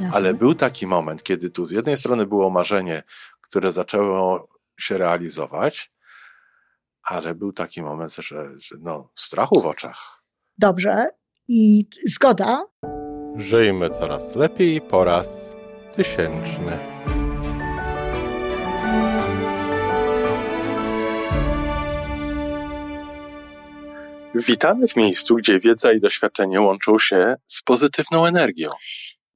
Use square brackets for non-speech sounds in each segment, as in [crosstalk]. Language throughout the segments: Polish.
Jasne. Ale był taki moment, kiedy tu z jednej strony było marzenie, które zaczęło się realizować, ale był taki moment, że, że no, strachu w oczach. Dobrze. I zgoda. Żyjmy coraz lepiej po raz tysięczny. Witamy w miejscu, gdzie wiedza i doświadczenie łączą się z pozytywną energią.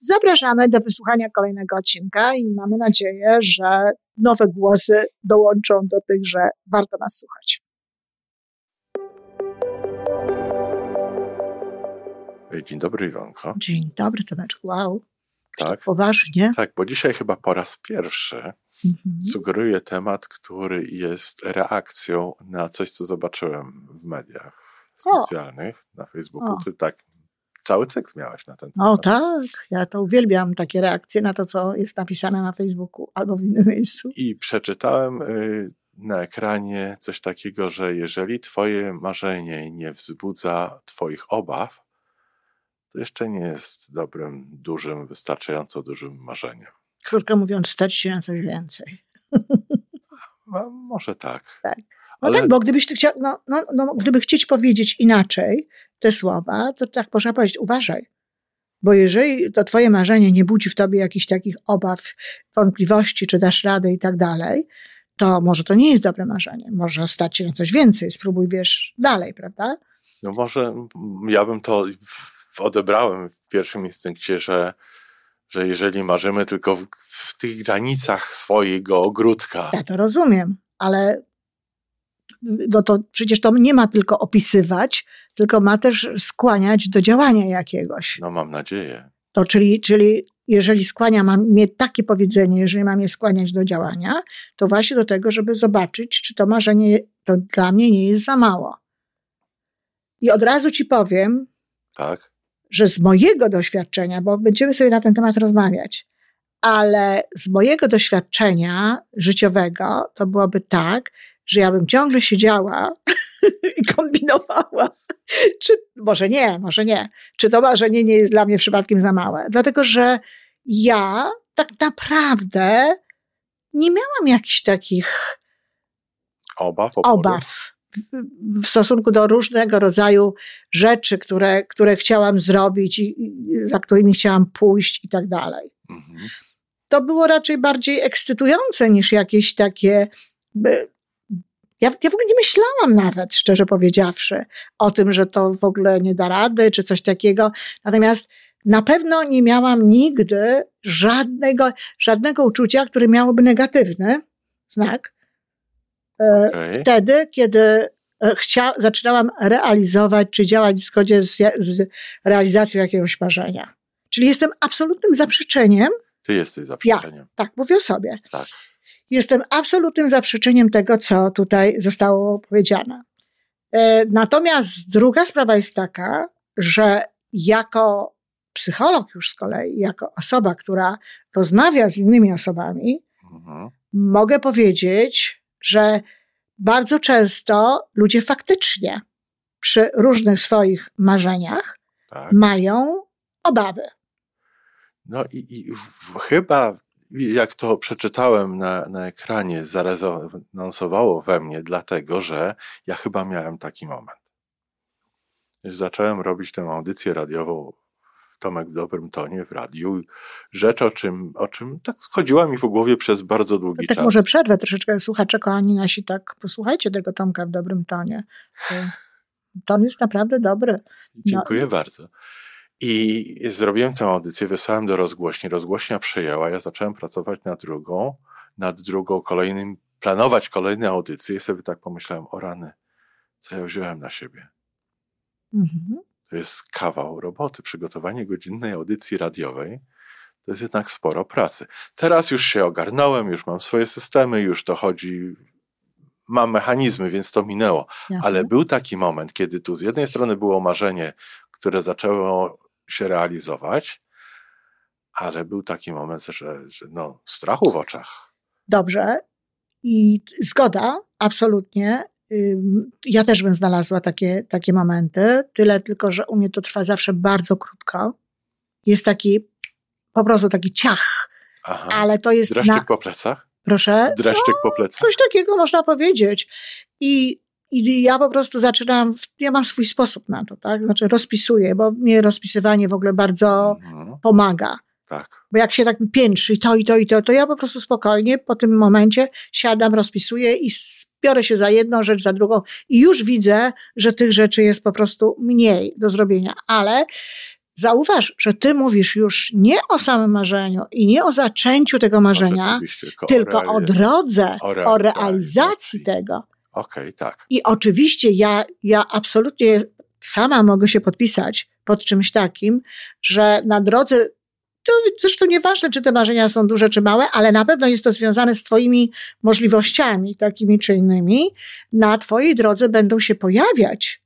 Zapraszamy do wysłuchania kolejnego odcinka i mamy nadzieję, że nowe głosy dołączą do tych, że warto nas słuchać. Dzień dobry, Iwonko. Dzień dobry, Tomeczku. Wow. Tak. Poważnie. Tak, bo dzisiaj chyba po raz pierwszy Mhm. sugeruję temat, który jest reakcją na coś, co zobaczyłem w mediach O. socjalnych, na Facebooku. O. Ty tak cały cykl miałeś na ten temat. O tak, ja to uwielbiam takie reakcje na to, co jest napisane na Facebooku albo w innym miejscu. I przeczytałem y, na ekranie coś takiego, że jeżeli twoje marzenie nie wzbudza twoich obaw, to jeszcze nie jest dobrym, dużym, wystarczająco dużym marzeniem. Krótko mówiąc, stać się na coś więcej. [laughs] A może tak. Tak. No Ale- tak, bo gdybyś chciał, no, no, no, gdyby chcieć powiedzieć inaczej te słowa, to tak można powiedzieć, uważaj. Bo jeżeli to twoje marzenie nie budzi w tobie jakichś takich obaw, wątpliwości, czy dasz radę i tak dalej, to może to nie jest dobre marzenie. Może stać się na coś więcej. Spróbuj, wiesz, dalej, prawda? No może ja bym to odebrałem w pierwszym instynkcie, że, że jeżeli marzymy tylko w, w tych granicach swojego ogródka, Ja to rozumiem, ale no to przecież to nie ma tylko opisywać, tylko ma też skłaniać do działania jakiegoś. no mam nadzieję. To czyli, czyli jeżeli skłania mam mnie takie powiedzenie, jeżeli mam je skłaniać do działania, to właśnie do tego, żeby zobaczyć, czy to marzenie to dla mnie nie jest za mało. I od razu ci powiem, Tak? że z mojego doświadczenia, bo będziemy sobie na ten temat rozmawiać, ale z mojego doświadczenia życiowego to byłoby tak, że ja bym ciągle siedziała [laughs] i kombinowała, czy może nie, może nie, czy to marzenie nie jest dla mnie przypadkiem za małe. Dlatego, że ja tak naprawdę nie miałam jakichś takich Obaw? obaw w- stosunku do różnego rodzaju rzeczy, które, które chciałam zrobić i, i za którymi chciałam pójść i tak dalej. Mhm. To było raczej bardziej ekscytujące niż jakieś takie. Ja, ja w ogóle nie myślałam nawet, szczerze powiedziawszy, o tym, że to w ogóle nie da rady, czy coś takiego. Natomiast na pewno nie miałam nigdy żadnego, żadnego uczucia, które miałoby negatywny znak. E, Okej. Wtedy, kiedy e, chcia, zaczynałam realizować, czy działać w zgodzie z, z realizacją jakiegoś marzenia. Czyli jestem absolutnym zaprzeczeniem, Ty jesteś zaprzeczeniem. tak mówię o sobie, Tak. Jestem absolutnym zaprzeczeniem tego, co tutaj zostało powiedziane. E, Natomiast druga sprawa jest taka, że jako psycholog już z kolei, jako osoba, która rozmawia z innymi osobami, Mhm. mogę powiedzieć, że bardzo często ludzie faktycznie przy różnych swoich marzeniach Tak. mają obawy. No i, i chyba, jak to przeczytałem na, na ekranie, zarezonansowało we mnie, dlatego że ja chyba miałem taki moment. Zacząłem robić tę audycję radiową w Tomek w dobrym tonie w radiu. Rzecz, o czym, o czym tak chodziła mi po głowie przez bardzo długi tak czas. może przerwę troszeczkę, słuchacze kochani nasi, tak posłuchajcie tego Tomka w dobrym tonie. To- Ton jest naprawdę dobry. Dziękuję bardzo. I zrobiłem tę audycję, wysłałem do rozgłośni. Rozgłośnia przyjęła, ja zacząłem pracować nad drugą, nad drugą, kolejnym, planować kolejne audycje i sobie tak pomyślałem, o rany, co ja wziąłem na siebie. Mhm. To jest kawał roboty, przygotowanie godzinnej audycji radiowej. to jest jednak sporo pracy. Teraz już się ogarnąłem, już mam swoje systemy, już to chodzi, mam mechanizmy, więc to minęło. Jasne. Ale był taki moment, kiedy tu z jednej strony było marzenie, które zaczęło się realizować, ale był taki moment, że, że no, strachu w oczach. Dobrze. I zgoda, absolutnie. Ja też bym znalazła takie, takie momenty. Tyle tylko, że u mnie to trwa zawsze bardzo krótko. Jest taki, po prostu taki ciach, Aha. ale to jest Dreszczyk na... po plecach? Proszę? Dreszczyk po plecach? Coś takiego można powiedzieć. I, I ja po prostu zaczynam, ja mam swój sposób na to, tak? Znaczy rozpisuję, bo mnie rozpisywanie w ogóle bardzo Mhm, pomaga. tak. Bo jak się tak piętrzy i to, i to, i to, to ja po prostu spokojnie po tym momencie siadam, rozpisuję i biorę się za jedną rzecz, za drugą i już widzę, że tych rzeczy jest po prostu mniej do zrobienia. Ale zauważ, że ty mówisz już nie o samym marzeniu i nie o zaczęciu tego marzenia, tylko, tylko o drodze, o o realizacji tego. Okej, tak. I oczywiście ja, ja absolutnie sama mogę się podpisać pod czymś takim, że na drodze, to zresztą nieważne, czy te marzenia są duże czy małe, ale na pewno jest to związane z Twoimi możliwościami, takimi czy innymi. Na Twojej drodze będą się pojawiać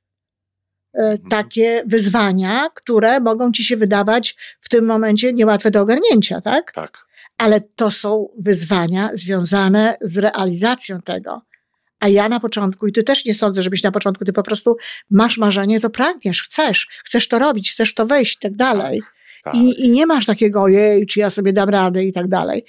e, takie wyzwania, które mogą Ci się wydawać w tym momencie niełatwe do ogarnięcia, tak? Tak. ale to są wyzwania związane z realizacją tego. A ja na początku, i ty też nie sądzę, żebyś na początku, ty po prostu masz marzenie, to pragniesz, chcesz, chcesz to robić, chcesz to wejść i tak dalej. tak. I, I nie masz takiego, ojej, czy ja sobie dam radę i tak dalej.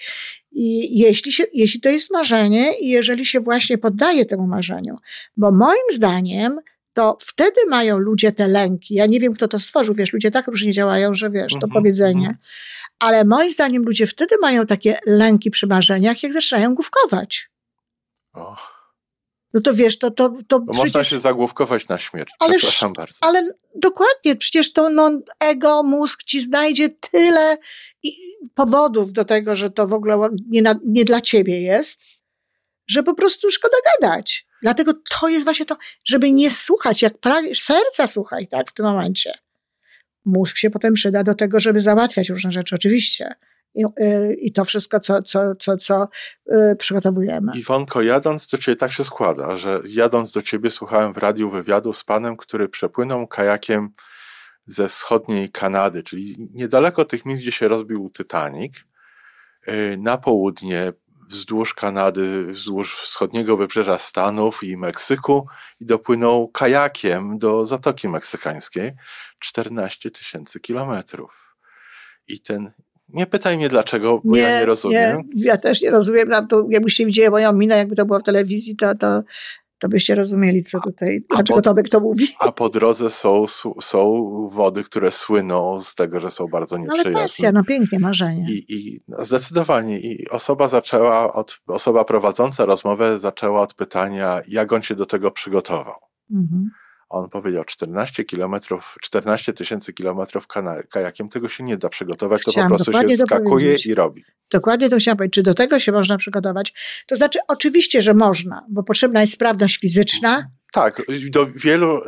I jeśli, się, jeśli to jest marzenie i jeżeli się właśnie poddaje temu marzeniu, bo moim zdaniem to wtedy mają ludzie te lęki. Ja nie wiem, kto to stworzył, wiesz, ludzie tak różnie działają, że wiesz, to Mhm, powiedzenie. mhm. Ale moim zdaniem ludzie wtedy mają takie lęki przy marzeniach, jak zaczynają główkować. O, No to wiesz, to, to, to można przecież... się zagłówkować na śmierć. Ależ- Przepraszam bardzo. Ale dokładnie, przecież to no, ego, mózg ci znajdzie tyle powodów do tego, że to w ogóle nie, na, nie dla ciebie jest, że po prostu szkoda gadać. Dlatego to jest właśnie to, żeby nie słuchać, jak pragniesz, serca słuchaj, tak, w tym momencie. Mózg się potem przyda do tego, żeby załatwiać różne rzeczy, oczywiście. I, y, i to wszystko, co, co, co, co y, przygotowujemy. Iwonko, jadąc do ciebie, tak się składa, że jadąc do ciebie słuchałem w radiu wywiadu z panem, który przepłynął kajakiem ze wschodniej Kanady, czyli niedaleko tych miejsc, gdzie się rozbił Titanic, yy, na południe, wzdłuż Kanady, wzdłuż wschodniego wybrzeża Stanów i Meksyku i dopłynął kajakiem do Zatoki Meksykańskiej 14 tysięcy kilometrów. I ten, nie pytaj mnie dlaczego, bo ja nie rozumiem. Nie, ja też nie rozumiem. To, jakbyście widzieli moją minę, jakby to było w telewizji, to, to, to byście rozumieli, co tutaj, a dlaczego pod- Tomek to mówi. A po drodze są, są wody, które słyną z tego, że są bardzo Ale nieprzyjazne. pasja, no pięknie, marzenie. I, I no, zdecydowanie. I osoba zaczęła, od, osoba prowadząca rozmowę zaczęła od pytania, jak on się do tego przygotował. Mhm. On powiedział 14 kilometrów, 14 tysięcy kilometrów kajakiem, tego się nie da przygotować, to po Chciałam prostu się skakuje i robi. Dokładnie to chciałam powiedzieć. Czy do tego się można przygotować? To znaczy, oczywiście, że można, bo potrzebna jest sprawność fizyczna. Tak, do wielu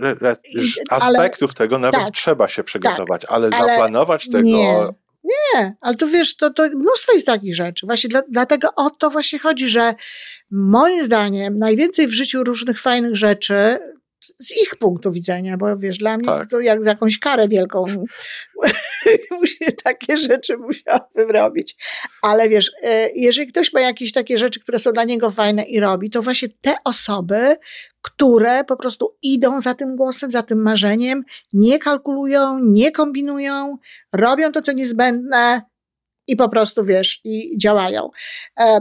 aspektów tego nawet tak, trzeba się przygotować, ale, ale zaplanować tego. Nie, nie, ale to wiesz, to, to mnóstwo jest takich rzeczy. Właśnie dla, dlatego o to właśnie chodzi, że moim zdaniem najwięcej w życiu różnych fajnych rzeczy z ich punktu widzenia, bo wiesz, dla mnie Tak. to jak za jakąś karę wielką [laughs] takie rzeczy musiałabym robić. Ale wiesz, e, jeżeli ktoś ma jakieś takie rzeczy, które są dla niego fajne i robi, to właśnie te osoby, które po prostu idą za tym głosem, za tym marzeniem, nie kalkulują, nie kombinują, robią to, co niezbędne i po prostu, wiesz, i działają. E,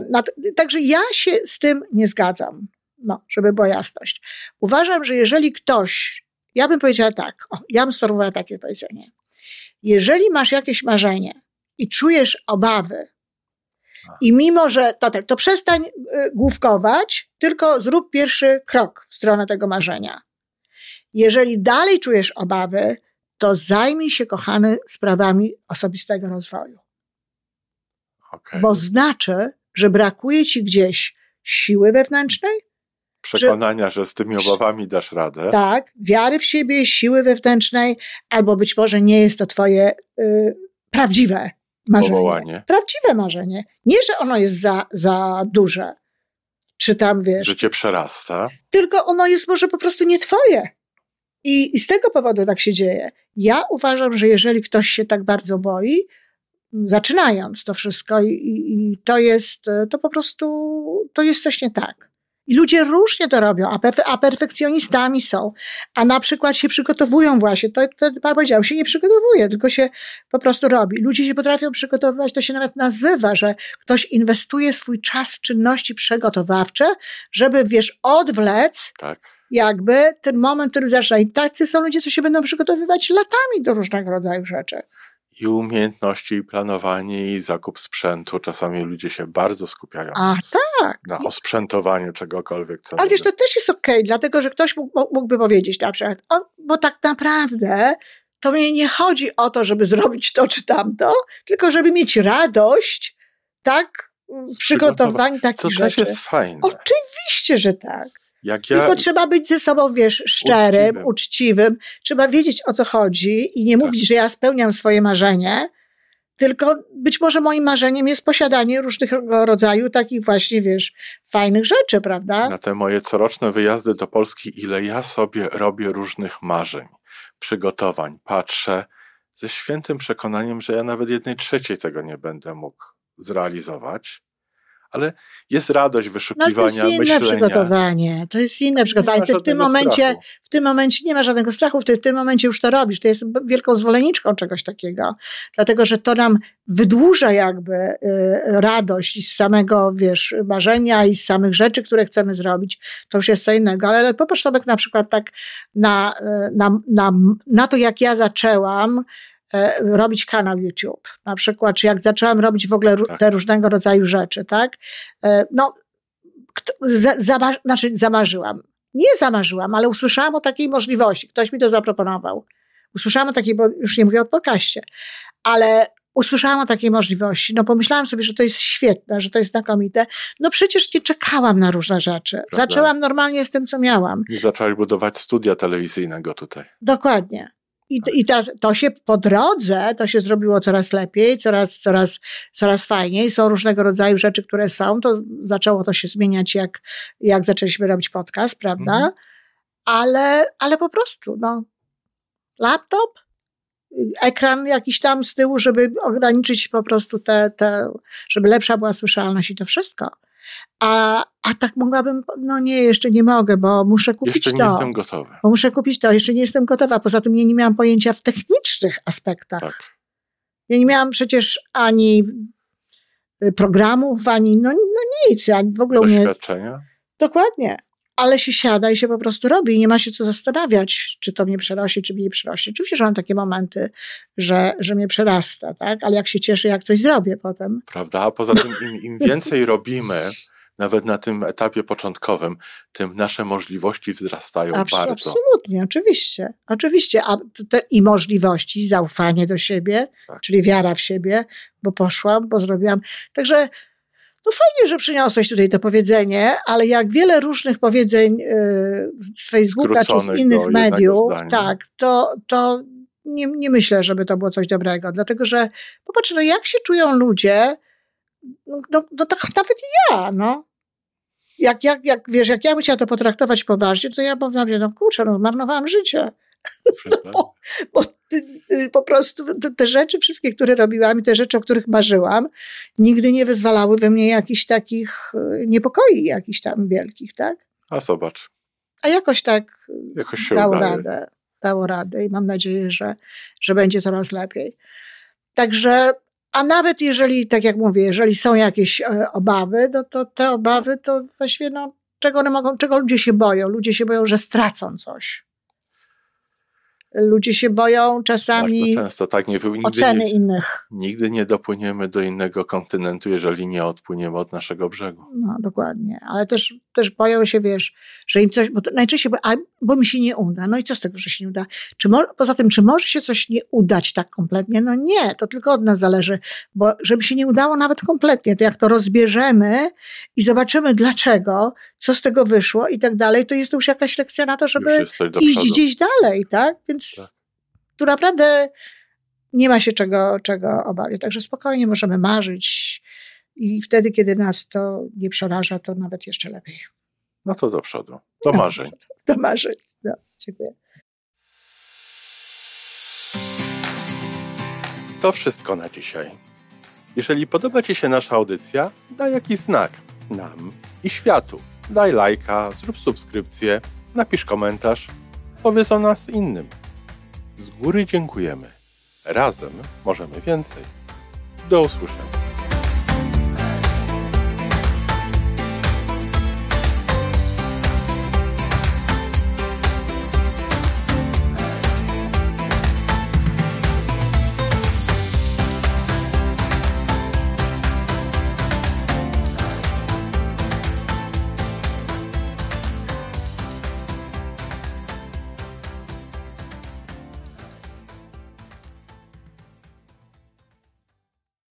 Także ja się z tym nie zgadzam. No, żeby była jasność. Uważam, że jeżeli ktoś, ja bym powiedziała tak, o, ja bym sformułowała takie powiedzenie. Jeżeli masz jakieś marzenie i czujesz obawy, i mimo, że to, tak, to przestań y, główkować, tylko zrób pierwszy krok w stronę tego marzenia. Jeżeli dalej czujesz obawy, to zajmij się, kochany, sprawami osobistego rozwoju. Okej. Bo znaczy, że brakuje ci gdzieś siły wewnętrznej, Przekonania, że z tymi obawami dasz radę. tak, wiary w siebie, siły wewnętrznej, albo być może nie jest to twoje y, prawdziwe marzenie. Powołanie. Prawdziwe marzenie. Nie, że ono jest za, za duże, czy tam wiesz, Że cię przerasta. tylko ono jest może po prostu nie twoje. I, I z tego powodu tak się dzieje. Ja uważam, że jeżeli ktoś się tak bardzo boi, zaczynając to wszystko, i, i, to jest, e, to po prostu, to jest coś nie tak. I ludzie różnie to robią, a, perfe, a perfekcjonistami są, a na przykład się przygotowują właśnie, to, to pan powiedział, się nie przygotowuje, tylko się po prostu robi. Ludzie się potrafią przygotowywać, to się nawet nazywa, że ktoś inwestuje swój czas w czynności przygotowawcze, żeby, wiesz, odwlec Tak. jakby ten moment, który zaczyna. I tacy są ludzie, co się będą przygotowywać latami do różnego rodzaju rzeczy. I umiejętności, i planowanie, i zakup sprzętu. Czasami ludzie się bardzo skupiają A, na, tak. na osprzętowaniu czegokolwiek. Co Ale wiesz, to też jest okej, dlatego że ktoś mógł, mógłby powiedzieć na przykład, o, bo tak naprawdę to mnie nie chodzi o to, żeby zrobić to czy tamto, tylko żeby mieć radość, tak, z przygotowań Co takich też rzeczy. jest fajne. Oczywiście, że tak. Jak ja, Tylko trzeba być ze sobą, wiesz, szczerym, Uczciwym. uczciwym. Trzeba wiedzieć, o co chodzi i nie Tak. mówić, że ja spełniam swoje marzenie, tylko być może moim marzeniem jest posiadanie różnego rodzaju takich właśnie, wiesz, fajnych rzeczy, prawda? na te moje coroczne wyjazdy do Polski, ile ja sobie robię różnych marzeń, przygotowań, patrzę ze świętym przekonaniem, że ja nawet jednej trzeciej tego nie będę mógł zrealizować. Ale jest radość No ale wyszukiwania, to jest inne myślenia. przygotowanie. To jest inne przygotowanie. Ty w tym momencie, strachu. w tym momencie nie ma żadnego strachu, ty w tym momencie już to robisz. Ty jesteś wielką zwolenniczką czegoś takiego. Dlatego, że to nam wydłuża jakby y, radość z samego, wiesz, marzenia i z samych rzeczy, które chcemy zrobić. To już jest co innego. Ale, popatrz sobie na przykład tak na, y, na, na, na to, jak ja zaczęłam robić kanał YouTube. Na przykład, czy jak zaczęłam robić w ogóle Tak. te różnego rodzaju rzeczy, tak? E, No, kto, za, znaczy zamarzyłam. Nie zamarzyłam, ale usłyszałam o takiej możliwości. Ktoś mi to zaproponował. Usłyszałam o takiej, bo już nie mówię o podcaście, ale usłyszałam o takiej możliwości. No pomyślałam sobie, że to jest świetne, że to jest znakomite. No przecież nie czekałam na różne rzeczy. Zaczęłam normalnie z tym, co miałam. I zaczęli budować studia telewizyjnego tutaj. Dokładnie. I, I teraz to się po drodze, to się zrobiło coraz lepiej, coraz, coraz, coraz fajniej. Są różnego rodzaju rzeczy, które są. To zaczęło to się zmieniać, jak, jak zaczęliśmy robić podcast, prawda? Mhm. Ale, ale po prostu, no. Laptop, ekran jakiś tam z tyłu, żeby ograniczyć po prostu te, te żeby lepsza była słyszalność i to wszystko. A, a tak mogłabym, no nie, jeszcze nie mogę, bo muszę kupić Jeszcze nie to jestem gotowy. bo muszę kupić to, jeszcze nie jestem gotowa. Poza tym ja nie miałam pojęcia w technicznych aspektach. Tak. Ja nie miałam przecież ani y, programów, ani no, no nic, ani w ogóle. Doświadczenia. Dokładnie. Ale się siada i się po prostu robi. i Nie ma się co zastanawiać, czy to mnie przerośnie, czy mnie nie przerośnie. Oczywiście, że mam takie momenty, że, że mnie przerasta, tak? Ale jak się cieszę, jak coś zrobię potem. Prawda? A poza tym, im, im więcej robimy, [laughs] nawet na tym etapie początkowym, tym nasze możliwości wzrastają Abs- bardzo. Absolutnie, oczywiście. Oczywiście. A te, i możliwości, zaufanie do siebie, Tak. czyli wiara w siebie, bo poszłam, bo zrobiłam. Także no fajnie, że przyniosłeś tutaj to powiedzenie, ale jak wiele różnych powiedzeń yy, z Facebooka czy z innych mediów, tak, to, to nie, nie myślę, żeby to było coś dobrego. Dlatego, że popatrz, no jak się czują ludzie, no, no, no tak nawet i ja, no. Jak, jak, jak, wiesz, jak ja bym chciała to potraktować poważnie, to ja powiem, no kurczę, no zmarnowałam życie. Prawda? [laughs] bo- Bo ty, ty, po prostu te, te rzeczy wszystkie, które robiłam i te rzeczy, o których marzyłam, nigdy nie wyzwalały we mnie jakichś takich e, niepokoi, jakichś tam wielkich, tak? A zobacz, A jakoś tak jakoś się dało udaje. radę. Dało radę i mam nadzieję, że, że będzie coraz lepiej. Także, a nawet jeżeli, tak jak mówię, jeżeli są jakieś e, obawy, no to te obawy to właściwie, no, czego one mogą, czego ludzie się boją? Ludzie się boją, że stracą coś. Ludzie się boją czasami Bardzo często tak nie nigdy oceny nie, innych. nigdy nie dopłyniemy do innego kontynentu, jeżeli nie odpłyniemy od naszego brzegu. No, dokładnie. Ale też, też boją się, wiesz, że im coś, bo najczęściej, bo, a, bo mi się nie uda. No i co z tego, że się nie uda? Czy mo, poza tym, czy może się coś nie udać tak kompletnie? No nie, to tylko od nas zależy, bo żeby się nie udało nawet kompletnie, to jak to rozbierzemy i zobaczymy dlaczego, co z tego wyszło i tak dalej, to jest to już jakaś lekcja na to, żeby iść gdzieś dalej, tak? Więc Tak. tu naprawdę nie ma się czego, czego obawiać. Także spokojnie możemy marzyć i wtedy, kiedy nas to nie przeraża, to nawet jeszcze lepiej. No to do przodu. Do marzeń. [laughs] Do marzeń. No, dziękuję. To wszystko na dzisiaj. Jeżeli podoba Ci się nasza audycja, daj jakiś znak nam i światu. Daj lajka, zrób subskrypcję, napisz komentarz, powiedz o nas innym. Z góry dziękujemy. Razem możemy więcej. Do usłyszenia.